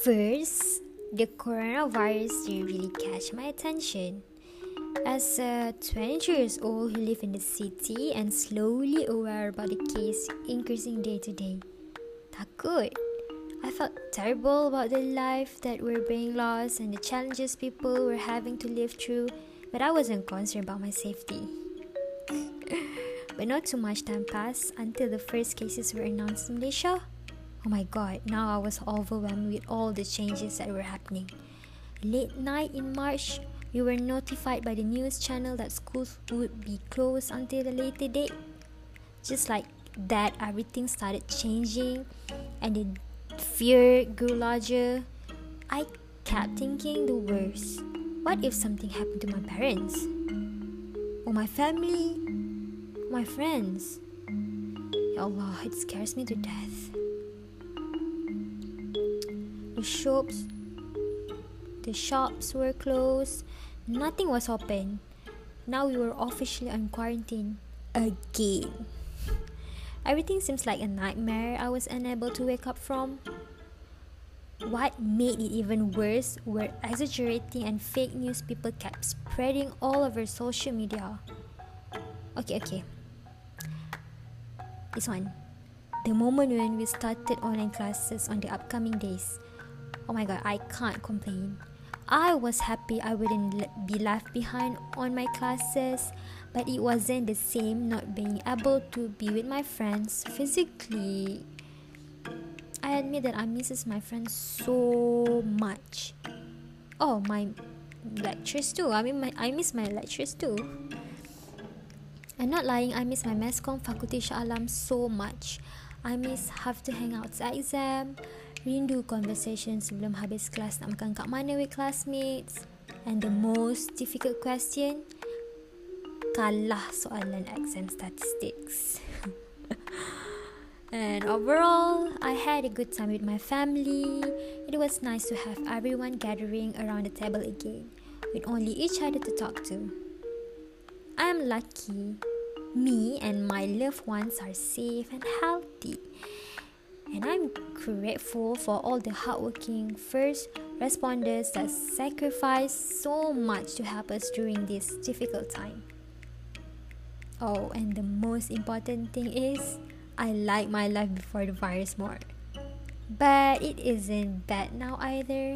First, the coronavirus didn't really catch my attention. As a 22 years old who live in the city and slowly aware about the case increasing day to day, takut. I felt terrible about the life that were being lost and the challenges people were having to live through, but I wasn't concerned about my safety. but not too much time passed until the first cases were announced in Malaysia. Oh my god, now I was overwhelmed with all the changes that were happening. Late night in March, we were notified by the news channel that schools would be closed until a later date. Just like that, everything started changing and the fear grew larger. I kept thinking the worst. What if something happened to my parents? Or my family? My friends? Ya Allah, it scares me to death. The shops the shops were closed. Nothing was open. Now we were officially on quarantine again. Everything seems like a nightmare I was unable to wake up from. What made it even worse were exaggerating and fake news people kept spreading all over social media. Okay, okay. This one. The moment when we started online classes on the upcoming days. Oh my god, I can't complain. I was happy I wouldn't be left behind on my classes, but it wasn't the same not being able to be with my friends physically. I admit that I misses my friends so much. Oh, my lectures too. I mean, my, I miss my lectures too. I'm not lying, I miss my Fakulti Shah Alam so much. I miss have to hang out exam, rindu conversation sebelum habis kelas nak makan kat mana with classmates. And the most difficult question, kalah soalan exam statistics. and overall, I had a good time with my family. It was nice to have everyone gathering around the table again, with only each other to talk to. I am lucky. Me and my loved ones are safe and healthy and I'm grateful for all the hardworking first responders that sacrificed so much to help us during this difficult time. Oh, and the most important thing is, I like my life before the virus more. But it isn't bad now either.